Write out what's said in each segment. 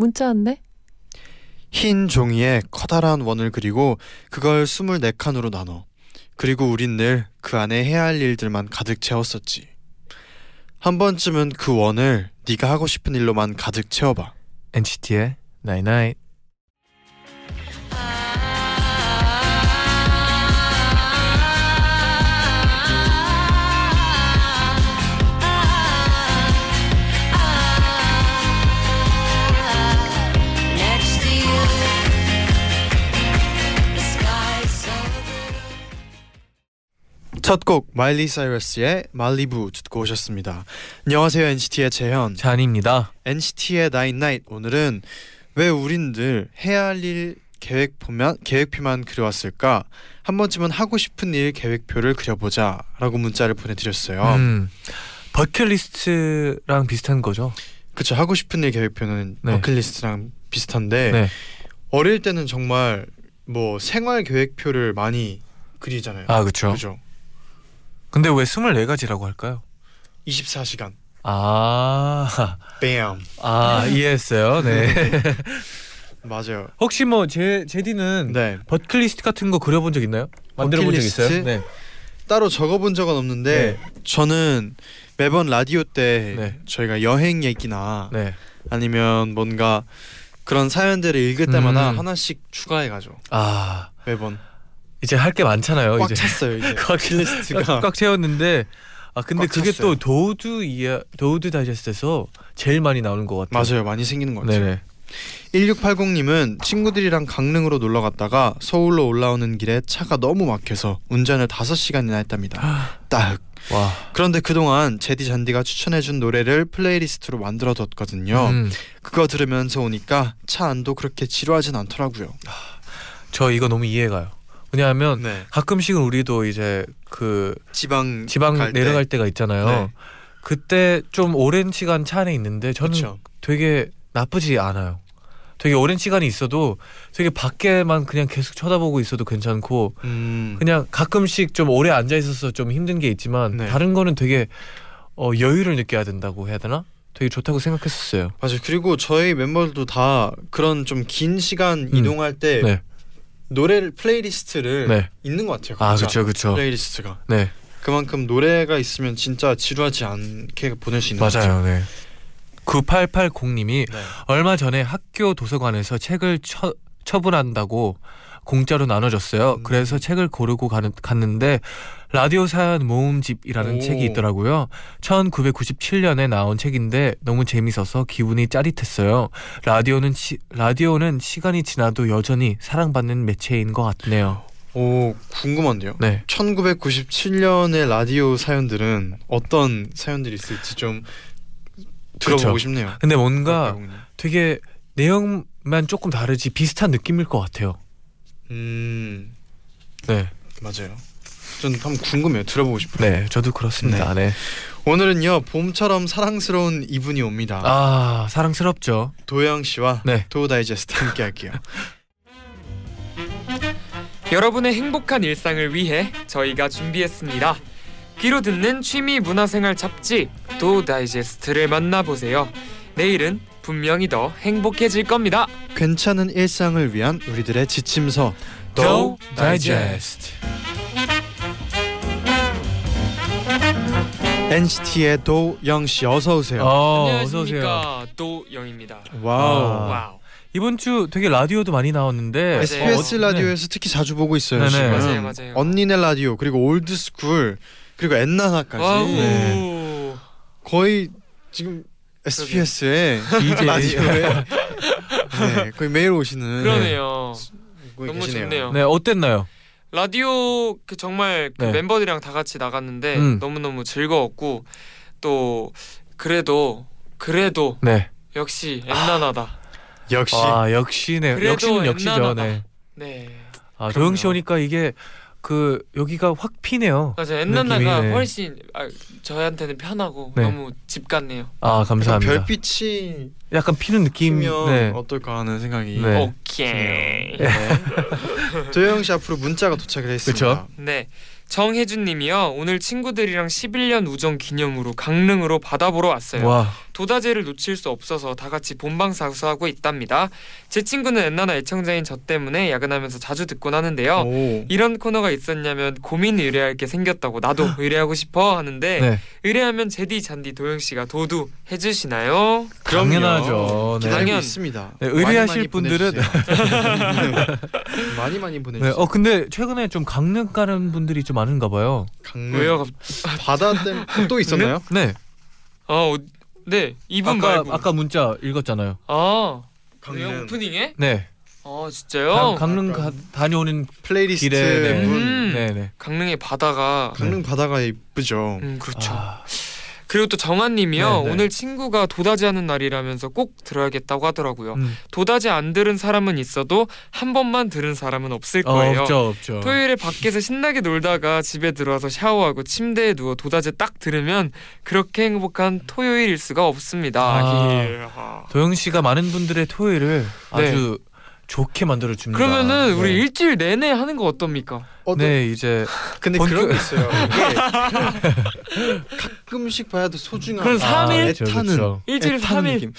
문자 왔네. 흰 종이에 커다란 원을 그리고 그걸 24칸으로 나눠. 그리고 우린 늘 그 안에 해야 할 일들만 가득 채웠었지. 한 번쯤은 그 원을 네가 하고 싶은 일로만 가득 채워봐. NCT의 Night Night. Next to 첫 곡 마일리 사이러스의 말리부 듣고 오셨습니다. 안녕하세요 NCT의 재현. 쟈니입니다. NCT의 나인 나잇 오늘은 왜 우린 늘 해야 할 일 계획 보면 계획표만 그려왔을까? 한 번쯤은 하고 싶은 일 계획표를 그려보자라고 문자를 보내드렸어요. 음, 버킷리스트랑 비슷한 거죠. 그쵸 하고 싶은 일 계획표는 네. 버킷리스트랑 비슷한데 네. 어릴 때는 정말 뭐 생활 계획표를 많이 그리잖아요. 아 그렇죠. 그죠? 근데 왜 24가지라고 할까요? 24시간. 아, 뺨. 아 이해했어요. 네. 맞아요. 혹시 뭐 제 제디는 네. 버킷리스트 같은 거 그려 본 적 있나요? 만들어 본 적? 있어요? 네. 따로 적어 본 적은 없는데 저는 매번 라디오 때 네. 저희가 여행 얘기나 네. 아니면 뭔가 그런 사연들을 읽을 때마다 음. 하나씩 추가해 가죠. 아 매번 이제 할 게 많잖아요. 꽉 이제 찼어요 이제. 꽉- 버킷리스트가 꽉 채웠는데 아 근데 꽉 그게 찼어요. 또 DO 이야 DO 다이제스트에서 제일 많이 나오는 것 같아요. 맞아요 많이 생기는 것 같아요. 네네. 1680님은 친구들이랑 강릉으로 놀러 갔다가 서울로 올라오는 길에 차가 너무 막혀서 운전을 5시간이나 했답니다. 딱. 와. 그런데 그동안 제디 잔디가 추천해준 노래를 플레이리스트로 만들어뒀거든요. 음, 그거 들으면서 오니까 차 안도 그렇게 지루하진 않더라고요. 저 이거 너무 이해가요. 왜냐하면 네. 가끔씩은 우리도 이제 그 지방 지방 갈 때. 내려갈 때 가 있잖아요. 네. 그때 좀 오랜 시간 차 안에 있는데 저는 그쵸. 되게 나쁘지 않아요. 되게 오랜 시간이 있어도 되게 밖에만 그냥 계속 쳐다보고 있어도 괜찮고 음. 그냥 가끔씩 좀 오래 앉아 있어서 좀 힘든 게 있지만 네. 다른 거는 되게 어, 여유를 느껴야 된다고 해야 되나? 되게 좋다고 생각했었어요. 맞아요. 그리고 저희 멤버들도 다 그런 좀 긴 시간 음. 이동할 때 네. 노래를 playlist를 네. 있는 것 같아요. 아. 그렇죠, 그렇죠. playlist가 네, 그만큼 노래가 있으면 진짜 지루하지 않게 보낼 수 있는 것 같아요. 맞아요. 네. 9880님이 네. 얼마 전에 학교 도서관에서 책을 처, 처분한다고 공짜로 나눠줬어요. 음. 그래서 책을 고르고 가는, 갔는데 라디오 사연 모음집이라는 오. 책이 있더라고요. 1997년에 나온 책인데 너무 재밌어서 기분이 짜릿했어요. 라디오는 시, 라디오는 시간이 지나도 여전히 사랑받는 매체인 것 같네요. 오 궁금한데요. 네. 1997년의 라디오 사연들은 어떤 사연들이 있을지 좀 들어보고 그쵸. 싶네요. 근데 뭔가. 되게 내용만 조금 다르지 비슷한 느낌일 것 같아요. 음 네. 맞아요. 전 한번 궁금해요. 들어보고 싶어요. 네, 저도 그렇습니다. 네. 오늘은요 봄처럼 사랑스러운 이분이 옵니다. 아, 사랑스럽죠. 도영 씨와 네. 도우 다이제스트 함께 할게요. 여러분의 행복한 일상을 위해 저희가 준비했습니다. 귀로 듣는 취미 문화생활 잡지 도 다이제스트를 만나보세요. 내일은 분명히 더 행복해질 겁니다. 괜찮은 일상을 위한 우리들의 지침서 도 다이제스트. NCT의 도영 씨 어서 오세요. 어, 어서 오세요. 안녕하십니까 도영입니다. 와우. 아. 와우. 이번 주 되게 라디오도 많이 나왔는데 SBS 어, 라디오에서 특히 자주 보고 있어요. 네네. 지금. 맞아요, 맞아요. 언니네 라디오 그리고 올드스쿨 그리고 엔나나까지 와우. 네. 거의 지금 SBS에 DJ. 라디오에 네, 거의 매일 오시는 그러네요. 분이 너무 계시네요. 좋네요. 네, 어땠나요? 라디오 그 정말 그 네. 멤버들이랑 다 같이 나갔는데 음. 너무 너무 즐거웠고 또 그래도 그래도 네. 역시 엔나나다. 역시 아 역시네. 그래도 역시는 역시죠. 엔나나다. 네. 네. 아 도영 씨 오니까 이게 그 여기가 확 피네요. 맞아요. 엔나나가 느낌이, 네. 훨씬 아, 저한테는 편하고 네. 너무 집 같네요. 아 감사합니다. 별빛이 약간 피는 느낌. 피면 네. 어떨까 하는 생각이 네. 오케이. 도영 씨 앞으로 문자가 도착을 했습니다. 네. 정혜준 님이요. 오늘 친구들이랑 11년 우정 기념으로 강릉으로 바다 보러 왔어요. 와. 도다제를 놓칠 수 없어서 다 같이 본방 사수하고 있답니다. 제 친구는 엔나나 애청자인 저 때문에 야근하면서 자주 듣곤 하는데요. 오. 이런 코너가 있었냐면 고민 의뢰할 게 생겼다고 나도 의뢰하고 싶어 하는데 네. 의뢰하면 제디 잔디 도영 씨가 도두 해주시나요? 당연하죠. 네. 기다리고 당연. 있습니다. 네, 의뢰하실 많이 많이 분들은 보내주세요. 많이 많이 네. 보내주세요. 어 근데 최근에 좀 강릉 가는 분들이 좀 많은가 봐요. 강릉 왜요? 바다 때문에 또 있었나요? 네. 어, 네 이분 아까 말고 아까 문자 읽었잖아요. 아 강릉. 강릉 오프닝에? 네. 아 진짜요? 강, 강릉 가, 다녀오는 플레이리스트 길에 네. 분 음. 네, 네. 강릉의 바다가 강릉 바다가 이쁘죠. 음 그렇죠. 아, 그리고 또 정한님이요. 네, 네. 오늘 친구가 도다지 하는 날이라면서 꼭 들어야겠다고 하더라고요. 음. 도다지 안 들은 사람은 있어도 한 번만 들은 사람은 없을 어, 거예요. 없죠, 없죠. 토요일에 밖에서 신나게 놀다가 집에 들어와서 샤워하고 침대에 누워 도다지 딱 들으면 그렇게 행복한 토요일일 수가 없습니다. 아. 예. 아. 도영 씨가 많은 분들의 토요일을 네. 아주 좋게 만들어 줍니다. 그러면은 우리 네. 일주일 내내 하는 거 어떻습니까? 어, 네 이제 근데 본격- 그런 게 있어요. 이게 가끔씩 봐야도 소중한 그럼 삼 일? 애타는 그렇죠. 일주일에서 애타는 3일. 느낌.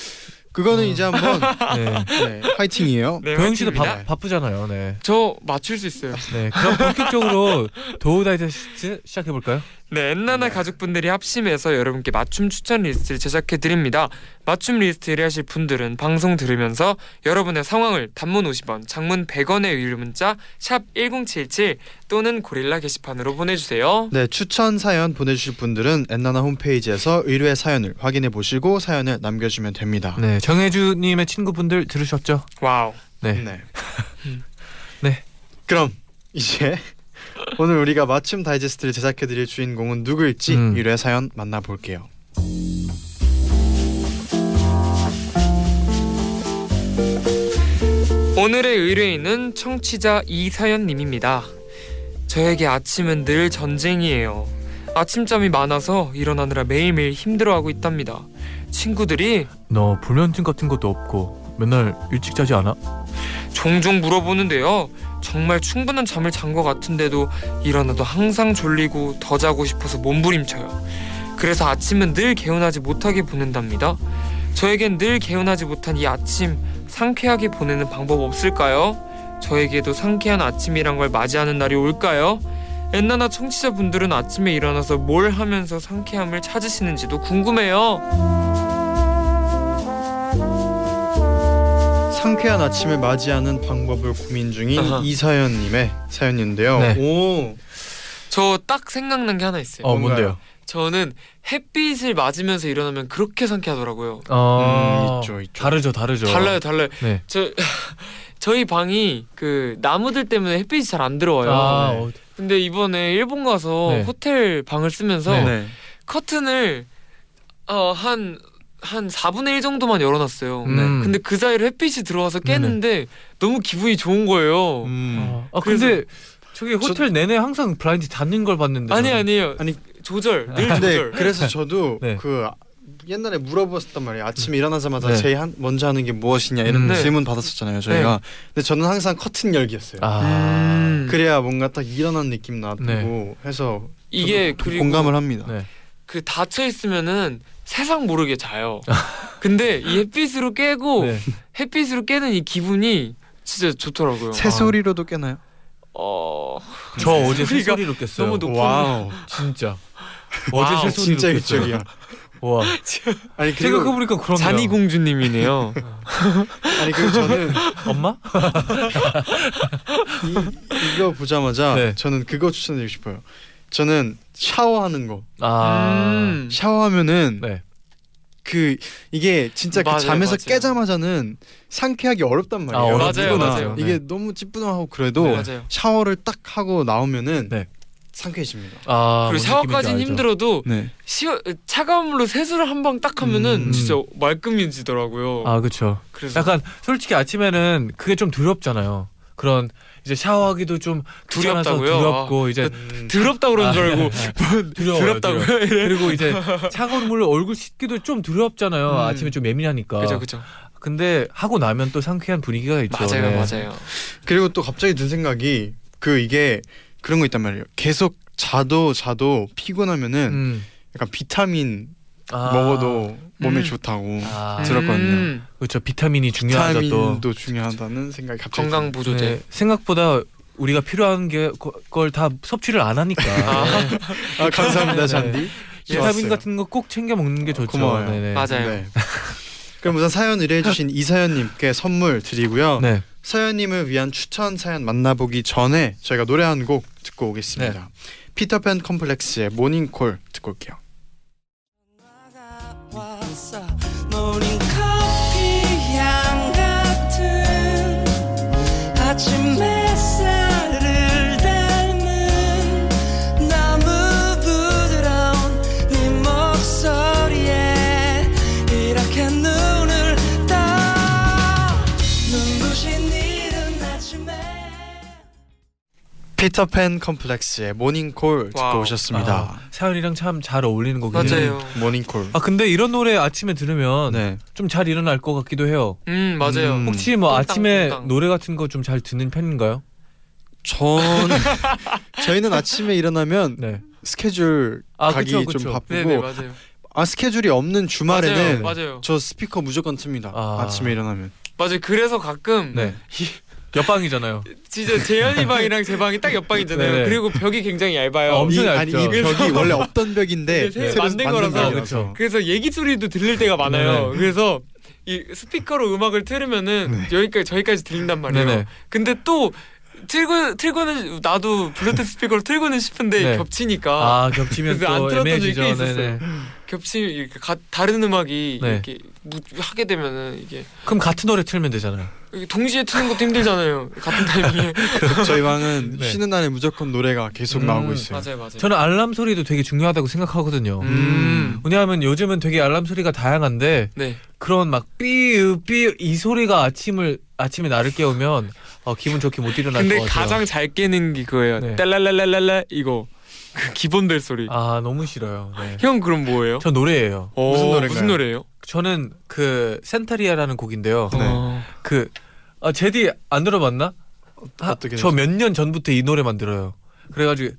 그거는 이제 한번 네. 네, 화이팅이에요. 네, 도영 씨도 화이팅입니다. 바, 바쁘잖아요. 네. 저 맞출 수 있어요. 네. 그럼 본격적으로 도 다이제스트 시작해 볼까요? 네, 엔나나 가족분들이 합심해서 여러분께 맞춤 추천 리스트를 제작해 드립니다. 맞춤 리스트 의뢰하실 분들은 방송 들으면서 여러분의 상황을 단문 50원, 장문 100원의 유료 문자 샵 #1077 또는 고릴라 게시판으로 보내주세요. 네, 추천 사연 보내주실 분들은 엔나나 홈페이지에서 의뢰 사연을 확인해 보시고 사연을 남겨주면 됩니다. 네. 정혜주 님의 친구분들 들으셨죠? 와우. 네. 네. 네. 그럼 이제 오늘 우리가 맞춤 다이제스트를 제작해드릴 주인공은 누구일지 음. 의뢰 사연 만나볼게요. 오늘의 의뢰인은 청취자 이사연님입니다. 저에게 아침은 늘 전쟁이에요. 아침잠이 많아서 일어나느라 매일매일 힘들어하고 있답니다. 친구들이 너 불면증 같은 것도 없고 맨날 일찍 자지 않아? 종종 물어보는데요. 정말 충분한 잠을 잔 것 같은데도 일어나도 항상 졸리고 더 자고 싶어서 몸부림쳐요. 그래서 아침은 늘 개운하지 못하게 보낸답니다. 저에겐 늘 개운하지 못한 이 아침 상쾌하게 보내는 방법 없을까요? 저에게도 상쾌한 아침이란 걸 맞이하는 날이 올까요? 엔나나 청취자분들은 아침에 일어나서 뭘 하면서 상쾌함을 찾으시는지도 궁금해요. 상쾌한 아침을 맞이하는 방법을 고민 중인 아하. 이사연님의 사연인데요. 네. 오, 저 딱 생각난 게 하나 있어요. 어 뭔가요? 뭔데요? 저는 햇빛을 맞으면서 일어나면 그렇게 상쾌하더라고요. 어 음, 있죠, 있죠. 다르죠, 다르죠. 달라요, 달라요. 네. 저 저희 방이 그 나무들 때문에 햇빛이 잘 안 들어와요. 아, 네. 어, 근데 이번에 일본 가서 네. 호텔 방을 쓰면서 네. 네. 커튼을 어 한 한한 4분의 1 정도만 열어놨어요. 음. 근데 그 사이로 햇빛이 들어와서 깨는데 너무 기분이 좋은 거예요. 음. 아 그래서- 근데 저기 호텔 내내 항상 블라인드 닫는 걸 봤는데 아니 저는. 아니에요. 아니, 조절 늘 조절. 그래서 저도 네. 그 옛날에 물어봤었단 말이에요. 아침에 일어나자마자 네. 제일 한, 먼저 하는 게 무엇이냐 이런 음. 네. 질문 받았었잖아요. 저희가. 근데 저는 항상 커튼 열기였어요. 아 음. 그래야 뭔가 딱 일어난 느낌 나고 네. 해서 이게 공감을 합니다. 네. 그 닫혀 있으면은 세상 모르게 자요. 근데 이 햇빛으로 깨고 네. 햇빛으로 깨는 이 기분이 진짜 좋더라고요. 새소리로도 깨나요? 어 저 어제 소리가 새소리로 깼어요. 너무 높은 와우. 진짜. 와우, 어제 새소리로 진짜 깼어요. 와. 아니 그리고 생각해 보니까 그렇네요. 잔이 공주님이네요. 아니 그리고 저는 엄마? 이, 이거 보자마자 네. 저는 그거 추천드리고 싶어요. 저는 샤워하는 거. 아. 음. 샤워하면은 네. 그 이게 진짜 그 맞아요, 잠에서 맞아요. 깨자마자는 상쾌하기 어렵단 말이에요. 아. 누구나. 맞아요. 이게 네. 너무 찌뿌둥하고 그래도 네. 맞아요. 샤워를 딱 하고 나오면은 네. 상쾌해집니다. 아, 그리고 알죠. 힘들어도 네. 시어, 차가운 물로 세수를 한 방 딱 하면은 음. 진짜 말끔해지더라고요. 아, 그렇죠. 그래서 약간 솔직히 아침에는 그게 좀 두렵잖아요. 그런 이제 샤워하기도 좀 두렵다고요? 두렵고 이제 음, 더럽다 그런 줄 알고 두려워요. 더럽다고요. 두려워요. 그리고 이제 차가운 물로 얼굴 씻기도 좀 두렵잖아요. 음. 아침에 좀 예민하니까. 그죠 그죠. 근데 하고 나면 또 상쾌한 분위기가 있죠. 맞아요 네. 맞아요. 그리고 또 갑자기 든 생각이 그 이게 그런 거 있단 말이에요. 계속 자도 자도 피곤하면은 음. 약간 비타민 아. 먹어도 몸에 음. 좋다고 아. 들었거든요. 음, 그렇죠. 비타민이 중요하죠 또. 비타민도 중요하다는 생각이 갑자기 건강 보조제. 네, 생각보다 우리가 필요한 걸 다 섭취를 안 하니까. 아. 네. 아 감사합니다 네. 잔디. 비타민. 같은 거 꼭 챙겨 먹는 게 좋죠. 고마워요. 네네. 맞아요. 네. 그럼 우선 사연 의뢰해주신 이사연님께 선물 드리고요. 네. 사연님을 위한 추천 사연 만나보기 전에 저희가 노래 한 곡 듣고 오겠습니다. 네. 피터팬 컴플렉스의 모닝콜 듣고 올게요. 아침 피터팬 컴플렉스의 모닝콜 듣고 와우. 오셨습니다. 아, 사연이랑 참 잘 어울리는 곡이네요. 맞아요. 모닝콜. 아 근데 이런 노래 아침에 들으면 네. 좀 잘 일어날 것 같기도 해요. 음 맞아요. 음. 혹시 뭐 뚱땅, 아침에 뚱땅. 노래 같은 거 좀 잘 듣는 편인가요? 전 저희는 아침에 일어나면 네. 스케줄 아, 가기 그쵸, 좀 그쵸. 바쁘고 네네 맞아요. 아 스케줄이 없는 주말에는 맞아요. 맞아요. 저 스피커 무조건 틉니다. 아. 아. 침에 일어나면. 맞아요. 그래서 가끔 네. 옆방이잖아요. 진짜 재현이 방이랑 제 방이 딱 옆방이잖아요. 네네. 그리고 벽이 굉장히 얇아요. 어, 엄청 이, 얇죠. 아니 이 벽이 원래 없던 벽인데 이게 새로 새로 만든 만든 거라서. 거라서. 그렇죠. 그래서 얘기 소리도 들릴 때가 많아요. 네네. 그래서 이 스피커로 음악을 틀으면은 네. 여기까지 저기까지 들린단 말이에요. 네네. 근데 또 틀고 틀고는 나도 블루투스 스피커로 틀고는 싶은데 네. 겹치니까 아 겹치면 안또 틀었던 적이 애매해지죠. 꽤 있었어요. 네네. 겹치 이렇게 가, 다른 음악이 네. 이렇게 무, 하게 되면은 이게 그럼 같은 노래 틀면 되잖아요. 동시에 트는 것도 힘들잖아요. 같은 타이밍에. 저희 방은 네. 쉬는 날에 무조건 노래가 계속 음, 나오고 있어요. 맞아요, 맞아요. 저는 알람 소리도 되게 중요하다고 생각하거든요. 음. 왜냐하면 요즘은 되게 알람 소리가 다양한데 네. 그런 막 삐으 삐으 이 소리가 아침을 아침에 나를 깨우면 어, 기분 좋게 못 일어날 근데 것 같아요. 가장 잘 깨는 게 그거예요. 네. 딸랄랄랄랄라 이거 그 기본 벨 소리. 아 너무 싫어요. 네. 형 그럼 뭐예요? 저 노래예요. 어, 무슨 노래인가요? 무슨 노래예요? 저는 그 센타리아라는 곡인데요. 네. 어. 그 아, 제디 안 들어봤나? 어떻게 저몇 년 전부터 이 노래 만 들어요. 그래가지고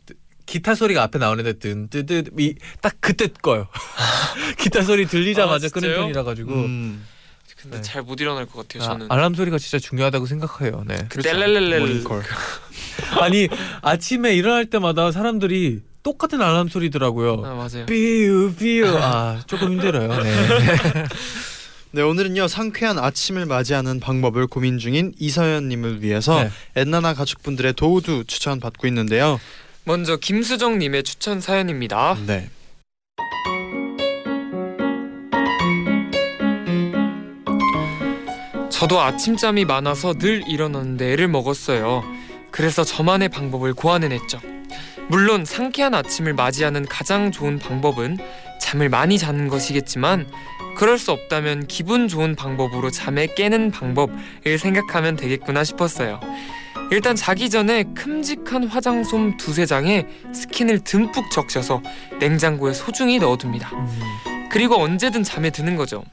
기타 소리가 앞에 나오는데 뜬뜨뜨딱 그때 꺼요. 기타 소리 들리자마자 아, 끄는? 편이라 가지고 음. 근데 네. 잘못 일어날 것 같아요. 저는. 아, 알람 소리가 진짜 중요하다고 생각해요. 네. 그 모닝콜. 아니 아침에 일어날 때마다 사람들이 똑같은 알람 소리더라고요. 아 맞아요. 삐우 삐우 아 조금 힘들어요. 네. 네 오늘은요 상쾌한 아침을 맞이하는 방법을 고민 중인 이서연님을 위해서 네. 엔나나 가족분들의 도우도 추천 받고 있는데요. 먼저 김수정님의 추천 사연입니다. 네. 저도 아침잠이 많아서 늘 일어나는데 애를 먹었어요. 그래서 저만의 방법을 고안해냈죠. 물론 상쾌한 아침을 맞이하는 가장 좋은 방법은 잠을 많이 자는 것이겠지만 그럴 수 없다면 기분 좋은 방법으로 잠에 깨는 방법을 생각하면 되겠구나 싶었어요. 일단 자기 전에 큼직한 화장솜 두세 장에 스킨을 듬뿍 적셔서 냉장고에 소중히 넣어둡니다. 그리고 언제든 잠에 드는 거죠.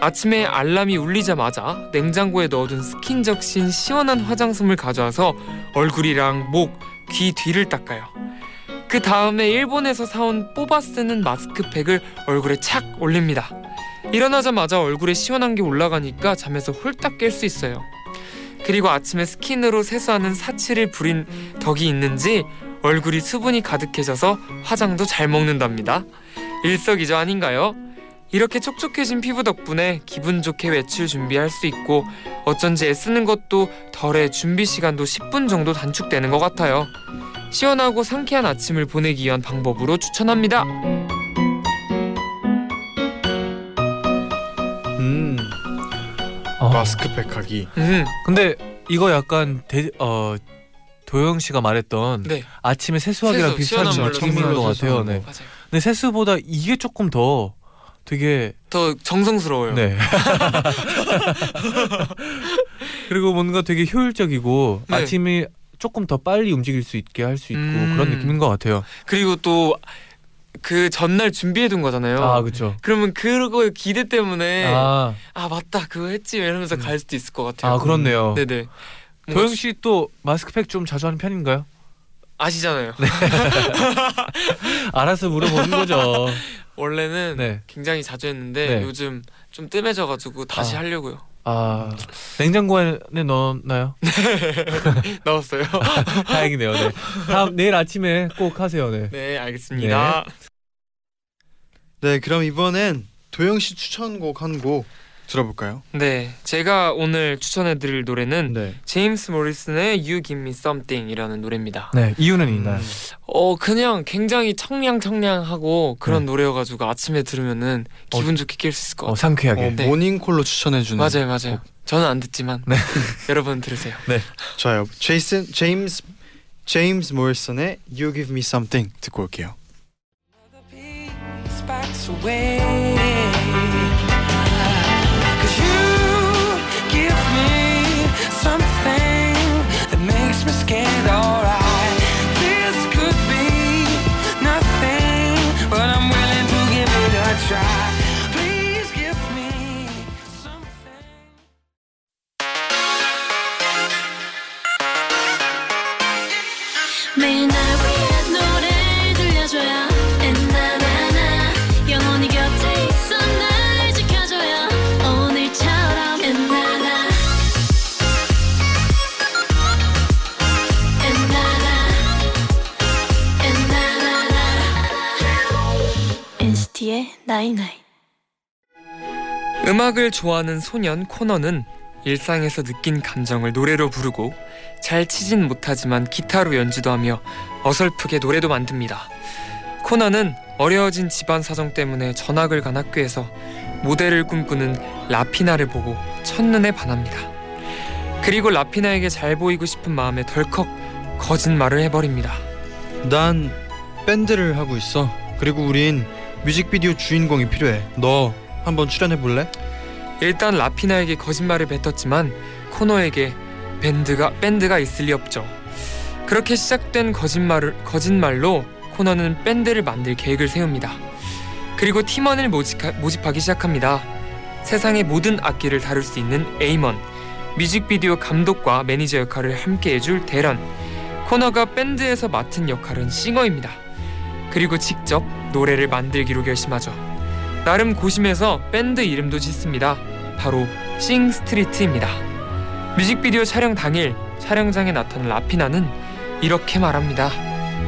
아침에 알람이 울리자마자 냉장고에 넣어둔 스킨 적신 시원한 화장솜을 가져와서 얼굴이랑 목, 귀 뒤를 닦아요. 그 다음에 일본에서 사온 뽑아 쓰는 마스크팩을 얼굴에 착 올립니다. 일어나자마자 얼굴에 시원한 게 올라가니까 잠에서 홀딱 깰 수 있어요. 그리고 아침에 스킨으로 세수하는 사치를 부린 덕이 있는지 얼굴이 수분이 가득해져서 화장도 잘 먹는답니다. 일석이조 아닌가요? 이렇게 촉촉해진 피부 덕분에 기분 좋게 외출 준비할 수 있고 어쩐지 애쓰는 것도 덜해 준비 시간도 10분 정도 단축되는 것 같아요. 시원하고 상쾌한 아침을 보내기 위한 방법으로 추천합니다. 음. 어. 마스크팩 하기. 음, 근데 이거 약간 대, 어 도영 씨가 말했던 네 아침에 세수하기랑 세수, 비슷한 물로 것 같아요. 네. 맞아요. 근데 세수보다 이게 조금 더 되게 더 정성스러워요. 네. 그리고 뭔가 되게 효율적이고 네. 아침이 조금 더 빨리 움직일 수 있게 할 수 있고 음. 그런 느낌인 것 같아요. 그리고 또 그 전날 준비해둔 거잖아요. 아 그렇죠. 그러면 그거 기대 때문에 아, 아, 맞다 그거 했지 이러면서 음. 갈 수도 있을 것 같아요. 아 그렇네요. 네네. 뭔가 도영 씨 또 마스크팩 좀 자주 하는 편인가요? 아시잖아요. 네. 알아서 물어보는 거죠. 원래는 네. 굉장히 자주 했는데 네. 요즘 좀 뜸해져가지고 다시 아. 하려고요. 아 냉장고에 넣었나요? 나왔어요. 다행이네요. 네. 다음 내일 아침에 꼭 하세요. 네. 네 알겠습니다. 네, 그럼 이번엔 도영 씨 추천곡 한 곡 들어볼까요? 네, 제가 오늘 추천해드릴 노래는 네. 제임스 모리슨의 You Give Me Something이라는 노래입니다. 네 이유는 있나요? 어 그냥 굉장히 청량청량하고 그런 네. 노래여가지고 아침에 들으면은 기분 좋게 깰수 있을 것어 같아요. 상쾌하게. 어, 네. 모닝콜로 추천해 주는 맞아요, 맞아요. 저는 안 듣지만 네. 여러분 들으세요. 좋아요. 제이슨 제임스 제임스 모리슨의 You Give Me Something 듣고 올게요. night night 음악을 좋아하는 소년 코너는 일상에서 느낀 감정을 노래로 부르고 잘 치진 못하지만 기타로 연주도 하며 어설프게 노래도 만듭니다. 코너는 어려워진 집안 사정 때문에 전학을 간 학교에서 모델을 꿈꾸는 라피나를 보고 첫눈에 반합니다. 그리고 라피나에게 잘 보이고 싶은 마음에 덜컥 거짓말을 해버립니다. 난 밴드를 하고 있어. 그리고 우린 뮤직비디오 주인공이 필요해. 너 한번 출연해 볼래? 일단 라피나에게 거짓말을 뱉었지만 코너에게 밴드가 밴드가 있을 리 없죠. 그렇게 시작된 거짓말을 거짓말로 코너는 밴드를 만들 계획을 세웁니다. 그리고 팀원을 모집하, 모집하기 시작합니다. 세상의 모든 악기를 다룰 수 있는 에이먼, 뮤직비디오 감독과 매니저 역할을 함께 해줄 대런, 코너가 밴드에서 맡은 역할은 싱어입니다. 그리고 직접 노래를 만들기로 결심하죠. 나름 고심해서 밴드 이름도 짓습니다. 바로 싱스트리트입니다. 뮤직비디오 촬영 당일 촬영장에 나타난 라피나는 이렇게 말합니다.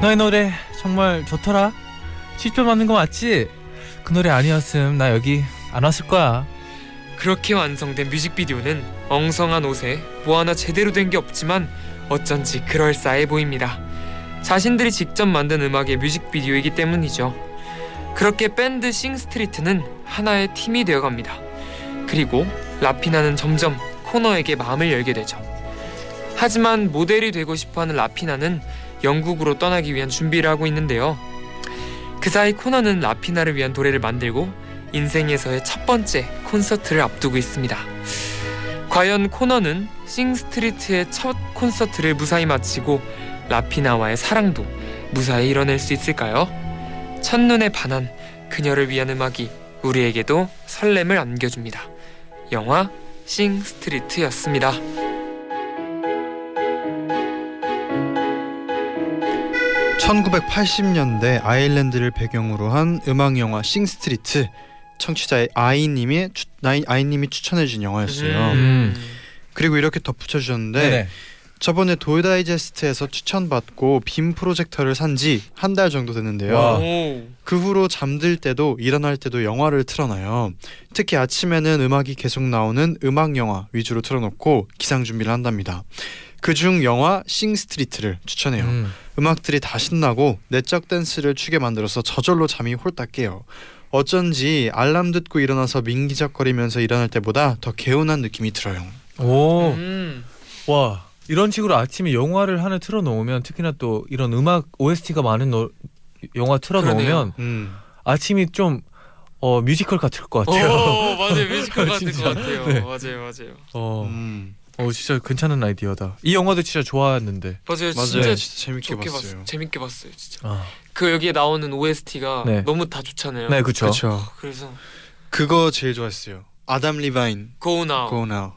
너의 노래 정말 좋더라. 직접 만든 거 맞지? 그 노래 아니었음 나 여기 안 왔을 거야. 그렇게 완성된 뮤직비디오는 엉성한 옷에 뭐 하나 제대로 된 게 없지만 어쩐지 그럴싸해 보입니다. 자신들이 직접 만든 음악의 뮤직비디오이기 때문이죠. 그렇게 밴드 싱스트리트는 하나의 팀이 되어갑니다. 그리고 라피나는 점점 코너에게 마음을 열게 되죠. 하지만 모델이 되고 싶어하는 라피나는 영국으로 떠나기 위한 준비를 하고 있는데요. 그 사이 코너는 라피나를 위한 노래를 만들고 인생에서의 첫 번째 콘서트를 앞두고 있습니다. 과연 코너는 싱스트리트의 첫 콘서트를 무사히 마치고 라피나와의 사랑도 무사히 이뤄낼 수 있을까요? 첫눈에 반한 그녀를 위한 음악이 우리에게도 설렘을 안겨줍니다. 영화 싱 스트리트였습니다. (1980년대) 아일랜드를 배경으로 한 음악 영화 싱 스트리트 청취자의 아이님이 아이님이 추천해준 영화였어요. 음. 그리고 이렇게 덧붙여 주셨는데 네네. 저번에 도 다이제스트에서 추천받고 빔 프로젝터를 산 지 한 달 정도 됐는데요. 와. 그 후로 잠들 때도 일어날 때도 영화를 틀어놔요. 특히 아침에는 음악이 계속 나오는 음악 영화 위주로 틀어놓고 기상 준비를 한답니다. 그중 영화 Sing Street를 추천해요. 음. 음악들이 다 신나고 내적 댄스를 추게 만들어서 저절로 잠이 홀딱 깨요. 어쩐지 알람 듣고 일어나서 민기적거리면서 일어날 때보다 더 개운한 느낌이 들어요. 오. 음. 와. 이런 식으로 아침에 영화를 하나 틀어 놓으면 특히나 또 이런 음악 OST가 많은 노, 영화 틀어 그러네요. 놓으면 음. 아침이 좀 어, 뮤지컬 같을 것 같아요. 오 맞아요 뮤지컬 같은 진짜. 것 같아요. 네. 맞아요 맞아요 어, 음. 어, 진짜 괜찮은 아이디어다. 이 영화도 진짜 좋아했는데. 맞아요 맞아요. 진짜 진짜 재밌게 봤어요. 봤어요. 재밌게 봤어요 진짜. 아, 그 여기에 나오는 OST가 네. 너무 다 좋잖아요. 네, 그렇죠. 그렇죠. 그래서 그거 제일 좋아했어요. 아담 리바인 Go Now Go Now.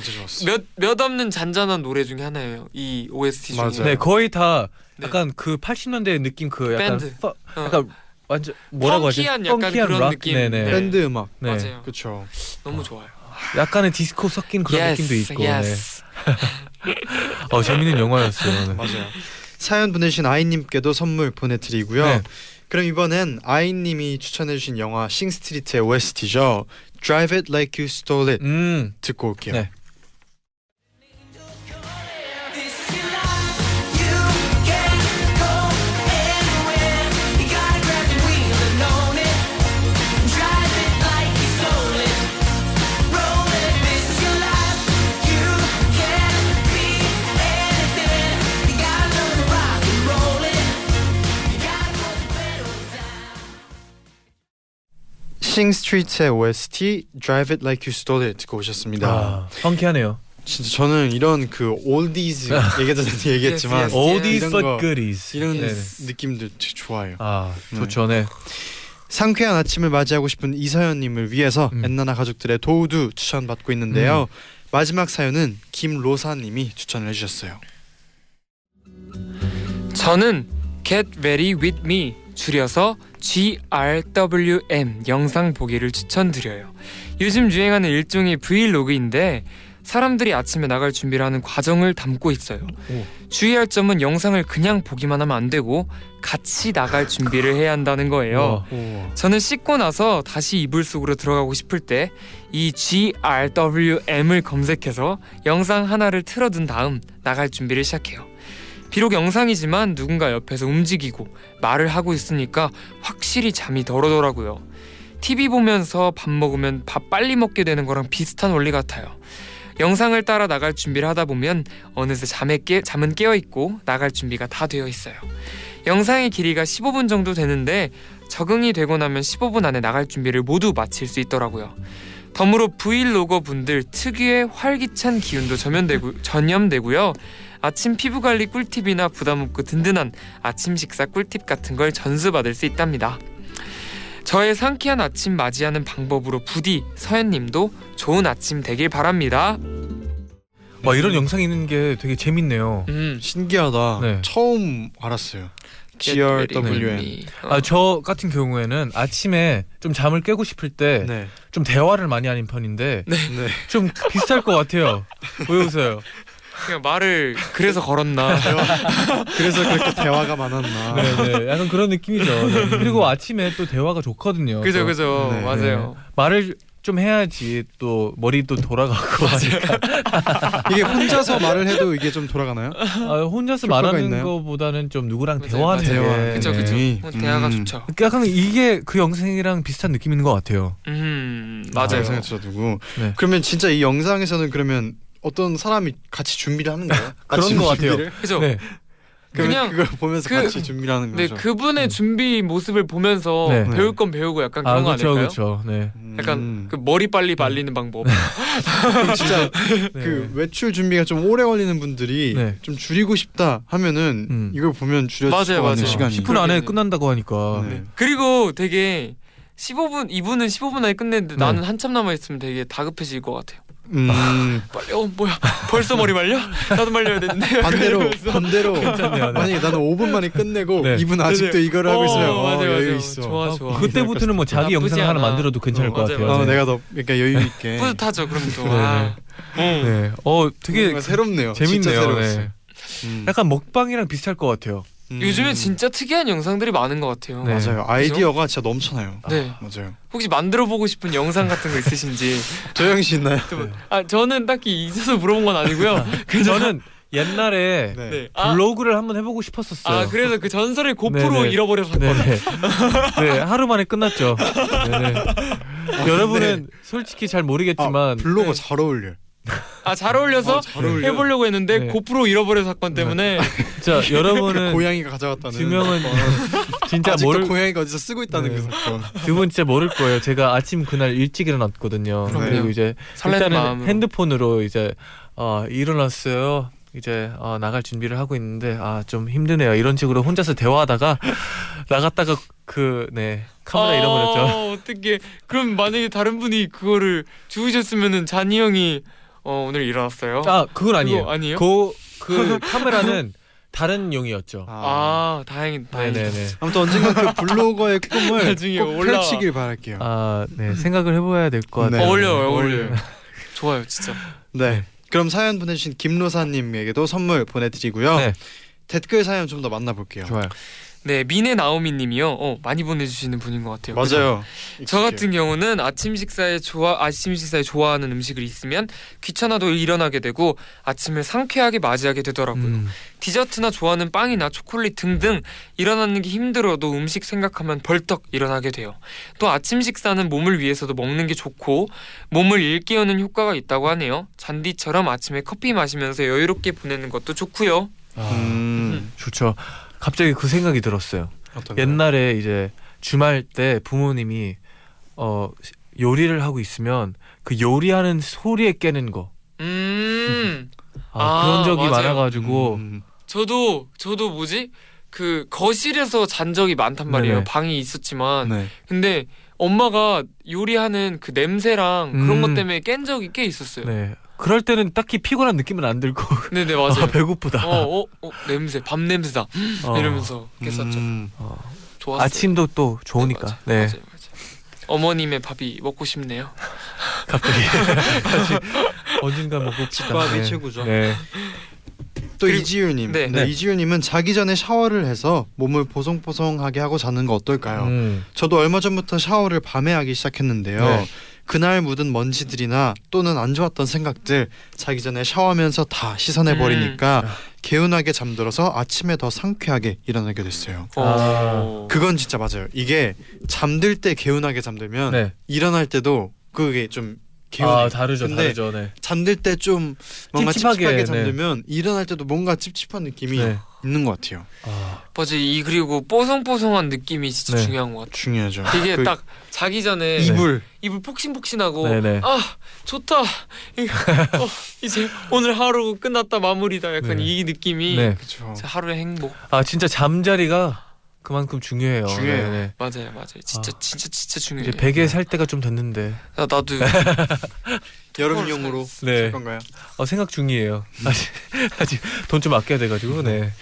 진짜 좋았어. 몇 몇 없는 잔잔한 노래 중에 하나예요. 이 OST 중에. 맞아요. 네, 거의 다 네. 약간 그 80년대 느낌 그 약간 밴드. 퍼, 어. 약간 완전 뭐라고 하지? 펑키한 약간 그런 락? 느낌. 네네. 네. 밴드 음악. 네. 맞아요. 그렇죠. 너무 좋아요. 약간의 디스코 섞인 그런 Yes, 느낌도 있고. yes. 네. 어, 재밌는 영화였어요. 네. 맞아요. 사연 보내신 아이님께도 선물 보내드리고요. 네. 그럼 이번엔 아이님이 추천해주신 영화 싱스트리트의 OST죠. Drive It Like You Stole It 음. 듣고 올게요. 네. 싱 스트리트의 OST Drive It Like You Stole It 듣고 오셨습니다. 아, 펑키하네요. 진짜 저는 이런 그 올디즈 얘기도 얘기했지만 이런 but 거, goodies. 이런 네. 느낌도 되게 좋아요. 아, 네. 좋죠. 네. 상쾌한 아침을 맞이하고 싶은 이서연님을 위해서 음. 엔나나 가족들의 도우도 추천받고 있는데요. 마지막 사연은 김로사님이 추천을 해주셨어요. 저는 Get Ready With Me 줄여서 GRWM 영상 보기를 추천드려요. 요즘 유행하는 일종의 브이로그인데 사람들이 아침에 나갈 준비를 하는 과정을 담고 있어요. 오. 주의할 점은 영상을 그냥 보기만 하면 안 되고 같이 나갈 준비를 해야 한다는 거예요. 우와. 저는 씻고 나서 다시 이불 속으로 들어가고 싶을 때 이 GRWM을 검색해서 영상 하나를 틀어둔 다음 나갈 준비를 시작해요. 비록 영상이지만 누군가 옆에서 움직이고 말을 하고 있으니까 확실히 잠이 덜 오더라고요. TV 보면서 밥 먹으면 밥 빨리 먹게 되는 거랑 비슷한 원리 같아요. 영상을 따라 나갈 준비를 하다 보면 어느새 잠에 깨, 잠은 깨어 있고 나갈 준비가 다 되어 있어요. 영상의 길이가 15분 정도 되는데 적응이 되고 나면 15분 안에 나갈 준비를 모두 마칠 수 있더라고요. 덤으로 브이로거 분들 특유의 활기찬 기운도 전염되고, 전염되고요. 아침 피부 관리 꿀팁이나 부담 없고 든든한 아침 식사 꿀팁 같은 걸 전수받을 수 있답니다. 저의 상쾌한 아침 맞이하는 방법으로 부디 서현님도 좋은 아침 되길 바랍니다. 와, 이런 영상이 있는 게 되게 재밌네요. 음, 신기하다. 네. 처음 알았어요. Get ready with GRWM. me. 아, 저 같은 경우에는 아침에 좀 잠을 깨고 싶을 때좀 네. 대화를 많이 하는 편인데 네. 좀 비슷할 것 같아요. 왜 웃어요? 그냥 말을 그래서 걸었나. 그래서 그렇게 대화가 많았나. 네, 네. 약간 그런 느낌이죠. 네. 그리고 아침에 또 대화가 좋거든요. 그죠 또 그죠 네. 맞아요. 말을 좀 해야지 또 머리도 돌아가고 하니까 이게 혼자서 말을 해도 이게 좀 돌아가나요? 아, 혼자서 말하는 있나요? 것보다는 좀 누구랑 맞아요, 대화하는 맞아요. 게 그죠. 네. 어, 대화가 음. 좋죠. 약간 이게 그 영상이랑 비슷한 느낌 있는 것 같아요. 음 아, 맞아요. 영상을 들어두고. 네. 그러면 진짜 이 영상에서는 그러면 어떤 사람이 같이 준비를 하는 거예요? 그런 것 같아요. 그죠. 네. 그러면 그냥 그걸 보면서 그- 같이 준비를 하는 네 거죠. 그분의 준비 모습을 보면서 네. 배울 건 배우고 약간 그런 아, 거 아닐까요? 그렇죠. 네. 음. 약간 그 머리 빨리 말리는 방법. 그럼 진짜 네. 그 외출 준비가 좀 오래 걸리는 분들이 네. 좀 줄이고 싶다 하면은 음. 이걸 보면 줄여질 맞아요, 맞아요. 시간이. 10분 안에. 끝난다고 하니까. 네. 그리고 되게 15분 이분은 15분 안에 끝냈는데 네. 나는 한참 남아 있으면 되게 다급해질 것 같아요. 음, 빨리 어 뭐야 벌써 머리 말려? 나도 말려야 되는데. 반대로. 반대로 괜찮네요. 네. 만약에 나는 5분 만에 끝내고 네. 이분 아직도 이거를 하고 어, 있으면 어, 맞아요, 여유. 있어. 좋아, 아, 좋아. 그때부터는 뭐 자기 영상 하나. 만들어도 괜찮을 어, 것 맞아요, 같아요. 어, 네. 내가 더 그러니까 여유 있게. 뿌듯하죠. 그럼 또. 네, 아. 응. 네. 어, 되게 새롭네요. 재밌네요. 네. 음. 약간 먹방이랑 비슷할 것 같아요. 음. 요즘에 진짜 특이한 영상들이 많은 것 같아요. 네. 맞아요. 아이디어가 진짜 넘쳐나요. 네. 맞아요. 혹시 만들어 보고 싶은 영상 같은 거 있으신지. 조영 씨 있나요? 아 저는 딱히 있어서 물어본 건 아니고요. 그 저는 옛날에 네. 네. 아, 블로그를 한번 해보고 싶었었어요. 아 그래서 그 전설의 고프로 네네. 잃어버려서. 네, 하루 만에 끝났죠. 네네. 여러분은 솔직히 잘 아, 모르겠지만 블로거 네. 잘 어울려. 아 잘 어울려서 어, 잘 어울려. 해보려고 했는데 네. 고프로 잃어버린 사건 때문에 자 여러분은 고양이가 가져갔다는 두 명은 진짜 아직도 모를 고양이가 어디서 쓰고 있다는 네. 그 사건. 두분 진짜 모를 거예요. 제가 아침 그날 일찍 일어났거든요. 그럼요. 그리고 이제 일단은 마음으로. 핸드폰으로 이제 어, 일어났어요. 이제 어, 나갈 준비를 하고 있는데 아 좀 힘드네요. 이런 식으로 혼자서 대화하다가 나갔다가 그네 카메라 잃어버렸죠. 아, 어떻게 그럼 만약에 다른 분이 그거를 주우셨으면은 잔이 형이 어 오늘 일어났어요. 아 그건 아니에요. 그거 아니에요? 그, 그 카메라는 다른 용이었죠. 아, 다행이 다행이다. 네네네. 아무튼 언젠가 그 블로거의 꿈을 나중에 꼭 올라와. 펼치길 바랄게요. 아, 네 생각을 해봐야 될것 네. 같아요. 어울려요, 어울려요. 어울려요. 좋아요, 진짜. 네. 그럼 사연 보내주신 김로사님에게도 선물 보내드리고요. 네. 댓글 사연 좀 더 만나볼게요. 좋아요. 네, 미네 나오미님이요. 어 많이 보내주시는 분인 것 같아요. 맞아요. 저 같은 경우는 아침 식사에 좋아 아침 식사에 좋아하는 음식을 있으면 귀찮아도 일어나게 되고 아침을 상쾌하게 맞이하게 되더라고요. 음, 디저트나 좋아하는 빵이나 초콜릿 등등 일어나는 게 힘들어도 음식 생각하면 벌떡 일어나게 돼요. 또 아침 식사는 몸을 위해서도 먹는 게 좋고 몸을 일깨우는 효과가 있다고 하네요. 잔디처럼 아침에 커피 마시면서 여유롭게 보내는 것도 좋고요. 아, 음. 좋죠. 갑자기 그 생각이 들었어요. 옛날에 이제 주말 때 부모님이 어 요리를 하고 있으면 그 요리하는 소리에 깨는 거. 음, 아, 아, 그런 적이 맞아요. 많아가지고 음. 저도 저도 뭐지 그 거실에서 잔 적이 많단 말이에요. 네네. 방이 있었지만 네. 근데 엄마가 요리하는 그 냄새랑 그런 음. 것 때문에 깬 적이 꽤 있었어요. 네 그럴 때는 딱히 피곤한 느낌은 안 들고 네네 맞아요. 아, 배고프다. 어, 어, 어, 냄새, 밥 냄새다. 어, 이러면서 깼었죠. 음. 어, 좋았어요. 아침도 또 좋으니까. 맞아요, 네, 맞아요, 맞아요. 어머님의 밥이 먹고 싶네요. 갑자기 언젠가 먹고 싶다. 집밥이 네. 최고죠. 네. 또 그리고- 이지율님. 네. 네. 네. 이지율님은 자기 전에 샤워를 해서 몸을 보송보송하게 하고 자는 거 어떨까요? 음. 저도 얼마 전부터 샤워를 밤에 하기 시작했는데요. 네. 그날 묻은 먼지들이나 또는 안 좋았던 생각들 자기 전에 샤워하면서 다 씻어내 버리니까 음. 개운하게 잠들어서 아침에 더 상쾌하게 일어나게 됐어요. 어. 그건 진짜 맞아요. 이게 잠들 때 개운하게 잠들면 네. 일어날 때도 그게 좀 개운해. 아 다르죠, 다르죠. 네. 잠들 때 좀 뭔가 찝찝하게, 찝찝하게, 네. 잠들면 일어날 때도 뭔가 찝찝한 느낌이 네. 있는 것 같아요. 아, 맞아, 이 그리고 뽀송뽀송한 느낌이 진짜 네. 중요한 것 같아. 중요하죠. 이게 그 딱 자기 전에 이불 이불 폭신폭신하고 네네. 아 좋다 이- 어, 이제 오늘 하루 끝났다 마무리다 약간 네. 이 느낌이 네. 그렇죠. 하루의 행복 아 진짜 잠자리가 그만큼 중요해요. 중요해요. 네, 네. 맞아요 맞아요 진짜 아. 진짜 진짜 중요해요 이제 베개 살 때가 좀 됐는데 야, 나도 여름용으로 네. 살 건가요? 어, 생각 중이에요. 아직 아직 돈 좀 아껴야 돼가지고 네.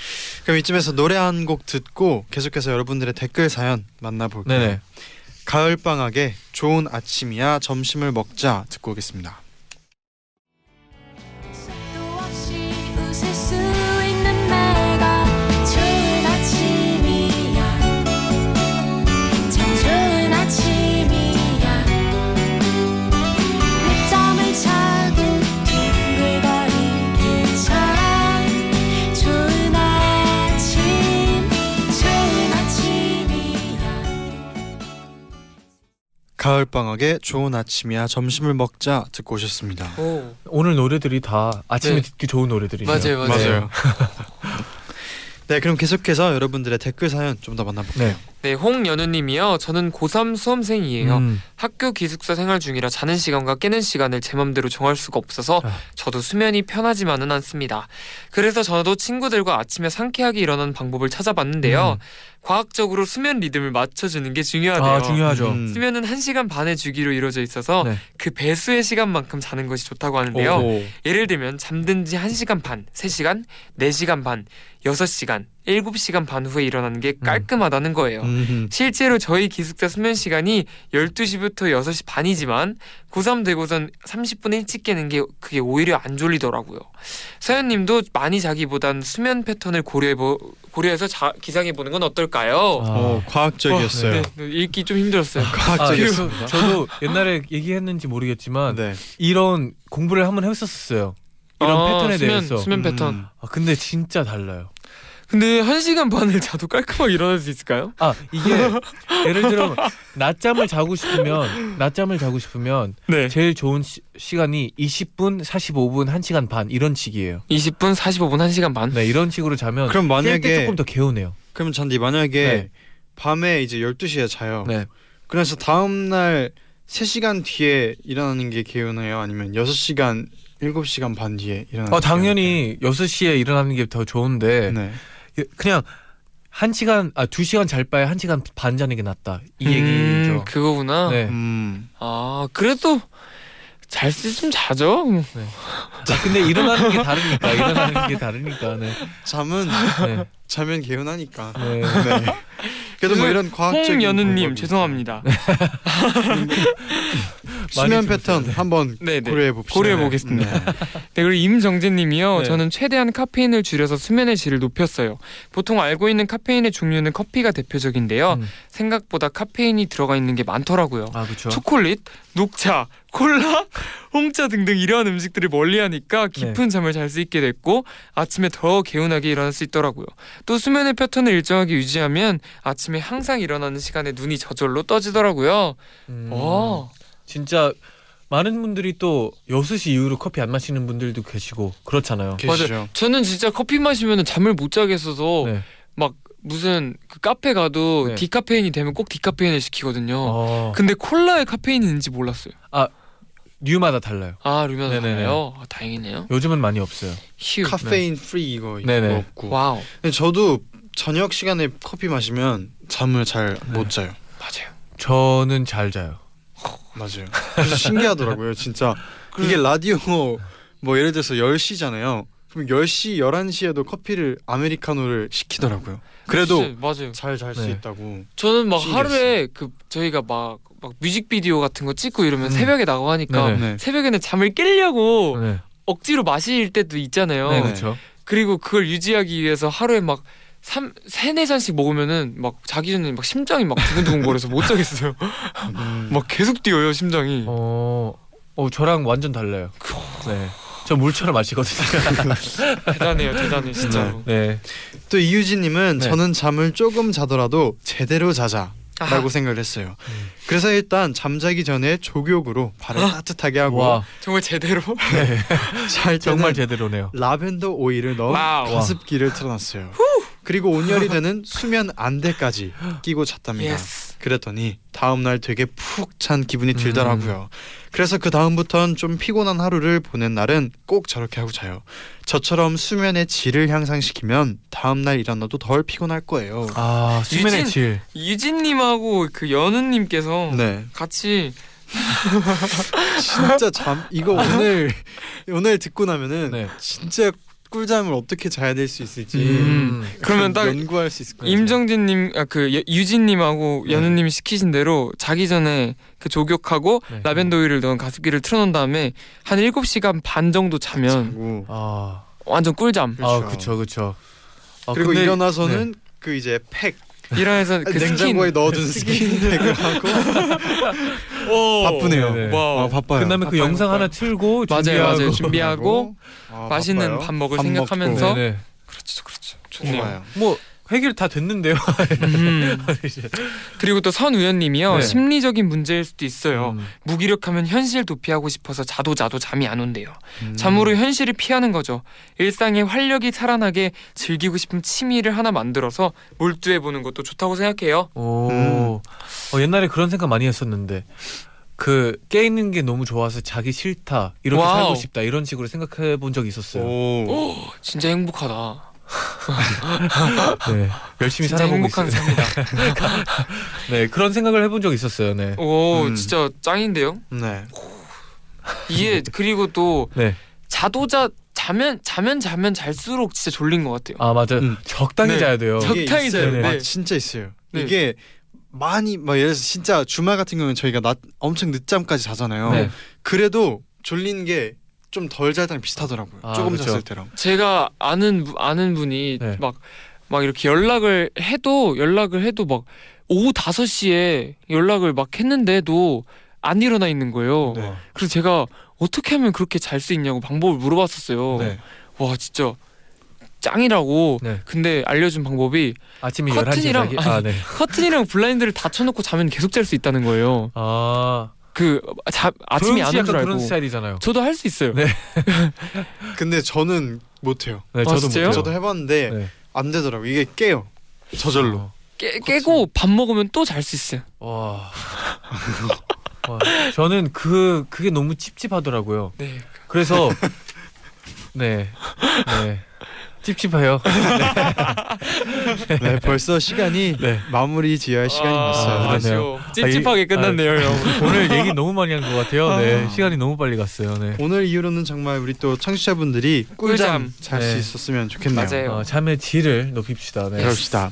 그럼 이쯤에서 노래 한 곡 듣고 계속해서 여러분들의 댓글 사연 만나볼게요. 네네. 가을 방학에 좋은 아침이야 점심을 먹자 듣고 오겠습니다. 가을 방학에 좋은 아침이야 점심을 먹자 듣고 오셨습니다. 오 오늘 노래들이 다 아침에 네. 듣기 좋은 노래들이죠. 맞아요, 맞아요. 네, 그럼 계속해서 여러분들의 댓글 사연 좀 더 만나볼게요. 네. 네 홍연우님이요 저는 고3 수험생이에요 음, 학교 기숙사 생활 중이라 자는 시간과 깨는 시간을 제 맘대로 정할 수가 없어서 아. 저도 수면이 편하지만은 않습니다. 그래서 저도 친구들과 아침에 상쾌하게 일어나는 방법을 찾아봤는데요. 음. 과학적으로 수면 리듬을 맞춰주는 게 중요하대요. 아 중요하죠. 음. 수면은 1시간 반의 주기로 이루어져 있어서 네. 그 배수의 시간만큼 자는 것이 좋다고 하는데요. 오. 예를 들면 잠든 지 1시간 반, 3시간, 4시간 반, 6시간, 7시간 반 후에 일어나는 게 깔끔하다는 거예요. 음. 실제로 저희 기숙사 수면 시간이 12시부터 6시 반이지만 고3 되고선 30분 일찍 깨는 게 그게 오히려 안 졸리더라고요. 서현 님도 많이 자기보단 수면 패턴을 고려해 고려해서 자, 기상해 보는 건 어떨까요? 어, 과학적이었어요. 네, 읽기 좀 힘들었어요. 아, 과학적이었습니다. 저도 옛날에 얘기했는지 모르겠지만 네. 이런 공부를 한번 했었어요. 이런 아, 패턴에 수면, 대해서. 수면 패턴. 음. 아, 근데 진짜 달라요. 근데 한 시간 반을 자도 깔끔하게 일어날 수 있을까요? 아 이게 예를 들어 낮잠을 자고 싶으면 낮잠을 자고 싶으면 네. 제일 좋은 시, 시간이 20분, 45분, 1시간 반 이런 식이에요. 20분, 45분, 1시간 반. 네 이런 식으로 자면 그럼 만약에 조금 더 개운해요. 그럼 잔디 만약에 네. 밤에 이제 12시에 자요. 네. 그래서 다음 날 3시간 뒤에 일어나는 게 개운해요? 아니면 6시간, 7시간 반 뒤에 일어나는 어게 당연히 6시에 일어나는 게 더 좋은데? 네. 예, 그냥 한 시간 아 두 시간 잘 바에 한 시간 반 자는 게 낫다 이 음, 얘기죠. 그거구나. 네. 음. 아 그래도 잘수 있으면 자죠. 자, 근데 일어나는 게 다르니까 일어나는 게 다르니까. 네. 잠은 네. 자면 개운하니까. 네. 네. 그래도 뭐 이런 과학적인 홍연우님 죄송합니다. 수면 많이 패턴. 한번 네, 네. 고려해 봅시다. 고려해 보겠습니다. 네, 그리고 임정재님이요. 네. 저는 최대한 카페인을 줄여서 수면의 질을 높였어요. 보통 알고 있는 카페인의 종류는 커피가 대표적인데요. 음. 생각보다 카페인이 들어가 있는 게 많더라고요. 아 그렇죠. 초콜릿, 녹차, 콜라, 홍차 등등 이러한 음식들을 멀리하니까 깊은 잠을 잘 수 있게 됐고 아침에 더 개운하게 일어날 수 있더라고요. 또 수면의 패턴을 일정하게 유지하면 아침에 항상 일어나는 시간에 눈이 저절로 떠지더라고요. 음. 어. 진짜 많은 분들이 또 6시 이후로 커피 안 마시는 분들도 계시고 그렇잖아요. 계시죠. 저는 진짜 커피 마시면 잠을 못 자겠어서 네. 막 무슨 그 카페 가도 네. 디카페인이 되면 꼭 디카페인을 시키거든요. 어, 근데 콜라에 카페인이 있는지 몰랐어요. 류마다 달라요. 아 루면 네네네. 알아요? 아, 다행이네요. 요즘은 많이 없어요. 휴. 카페인 프리 이거 네네. 없고. 와우. 근데 저도 저녁 시간에 커피 마시면 잠을 잘못 네. 자요. 맞아요. 저는 잘 자요. 맞아요. 신기하더라고요. 진짜 이게 라디오 뭐 예를 들어서 10시잖아요. 그럼 10시, 11시에도 커피를 아메리카노를 시키더라고요. 그래도 진짜 맞아요. 잘 잘 수 네. 있다고. 저는 막 신기했어요. 하루에 그 저희가 막, 막 뮤직비디오 같은 거 찍고 이러면 음. 새벽에 나가고 하니까 네네. 네. 새벽에는 잠을 깨려고 네, 억지로 마실 때도 있잖아요. 네 그렇죠. 그리고 그걸 유지하기 위해서 하루에 막 삼, 세네 잔씩 먹으면은 막 자기 전에 막 심장이 막 두근두근거려서 못 자겠어요. 음. 막 계속 뛰어요 심장이. 어, 어 저랑 완전 달라요. 네. 저 물처럼 마시거든요. 대단해요, 대단해 진짜로. 네. 또 이유진님은 네. 저는 잠을 조금 자더라도 제대로 자자 라고 아하, 생각을 했어요. 음. 그래서 일단 잠자기 전에 족욕으로 발을 따뜻하게 하고 와, 정말 제대로. 잘 때는 정말 제대로네요. 라벤더 오일을 넣은 wow. 가습기를 틀어놨어요. 그리고 온열이 되는 수면 안대까지 끼고 잤답니다. Yes. 그랬더니 다음 날 되게 푹 잔 기분이 음. 들더라고요. 그래서 그 다음부턴 좀 피곤한 하루를 보낸 날은 꼭 저렇게 하고 자요. 저처럼 수면의 질을 향상시키면 다음 날 일어나도 덜 피곤할 거예요. 아 수면의 유진. 질. 유진님하고 그 연우님께서 네, 같이 진짜 잠 이거 오늘 오늘 듣고 나면은 네. 진짜 꿀잠을 어떻게 자야 될 수 있을지 음. 그러면 딱 연구할 수 있을 거예요. 임정진님, 아, 그 여- 유진님하고 네. 연우님이 시키신 대로 자기 전에 그 조격하고 네. 라벤더 오일을 넣은 가습기를 틀어놓은 다음에 한 7시간 반 정도 자면. 아, 완전 꿀잠. 아 그렇죠. 그쵸. 아, 그리고 근데- 일어나서는 그 이제 팩 일어나서 그 스킨. 냉장고에 넣어둔 스킨팩을 하고 오. 바쁘네요. 네. wow. 아, 바빠요. 끝나면 그 바빠요, 영상 바빠요. 하나 틀고 맞아요, 준비하고. 맞아요. 준비하고 아, 맛있는 바빠요. 밥 먹을 밥 생각하면서 먹고. 네네. 그렇죠, 그렇죠. 좋네요. 좋아요. 뭐 해결 다 됐는데요. 음. 그리고 또 선우연님이요. 네. 심리적인 문제일 수도 있어요. 음. 무기력하면 현실 도피하고 싶어서 자도 자도 잠이 안 온대요. 음. 잠으로 현실을 피하는 거죠. 일상에 활력이 살아나게 즐기고 싶은 취미를 하나 만들어서 몰두해 보는 것도 좋다고 생각해요. 오. 음. 어, 옛날에 그런 생각 많이 했었는데 그 깨 있는 게 너무 좋아서 자기 싫다 이렇게 wow. 살고 싶다 이런 식으로 생각해 본 적이 있었어요. 오. 진짜 행복하다. 네. 열심히 살아보고 행복한 있어요. 삶이다. 네 그런 생각을 해본 적 있었어요. 네. 오, 음. 진짜 짱인데요. 네. 이게 그리고 또 네. 자도 자 자면 자면 자면 잘수록 진짜 졸린 것 같아요. 아 맞아요. 음. 적당히 네. 자야 돼요. 적- 적당히. 자요. 아, 네. 진짜 있어요. 네. 이게 많이 막 예를 들어서 진짜 주말 같은 경우는 저희가 낮 엄청 늦잠까지 자잖아요. 네. 그래도 졸린 게 좀 덜 잘 때랑 비슷하더라고요. 아, 조금 그렇죠. 잤을 때랑. 제가 아는 부- 아는 분이 네. 막 막 이렇게 연락을 해도 연락을 해도 막 오후 5시에 연락을 막 했는데도 안 일어나 있는 거예요. 네. 그래서 제가 어떻게 하면 그렇게 잘 수 있냐고 방법을 물어봤었어요. 네. 와 진짜 짱이라고. 네. 근데 알려준 방법이 아침에 커튼이랑- 11시에 자기. 아, 네. 커튼이랑 블라인드를 닫혀놓고 자면 계속 잘 수 있다는 거예요. 아, 그 자, 아침에 도영 안씨 오는 줄 약간 알고. 그런 스타일이잖아요. 저도 할 수 있어요. 네. 근데 저는 못해요. 네, 아, 저도 진짜요? 못해요. 저도 해봤는데 네. 안 되더라고. 이게 깨요. 저절로. 어. 깨, 깨고 밥 먹으면 또 잘 수 있어요. 와. 와. 저는 그 그게 너무 찝찝하더라고요. 네. 그래서 네. 네. 찝찝해요. 네, 벌써 시간이 네. 마무리 지어야 할 시간이 아, 됐어요. 그러네요. 아쉬워. 찝찝하게 아, 이- 끝났네요, 형. 오늘 얘기 너무 많이 한 것 같아요. 네. 시간이 너무 빨리 갔어요. 네. 오늘 이후로는 정말 우리 또 청취자분들이 꿀잠 꿀잠. 잘수 네. 있었으면 좋겠네요. 맞아요. 어, 잠의 질을 높입시다. 네. 그럽시다.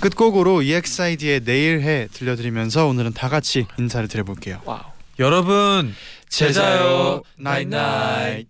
끝곡으로 EXID의 내일 해 들려드리면서 오늘은 다 같이 인사를 드려볼게요. wow. 여러분 잘 자요, night night.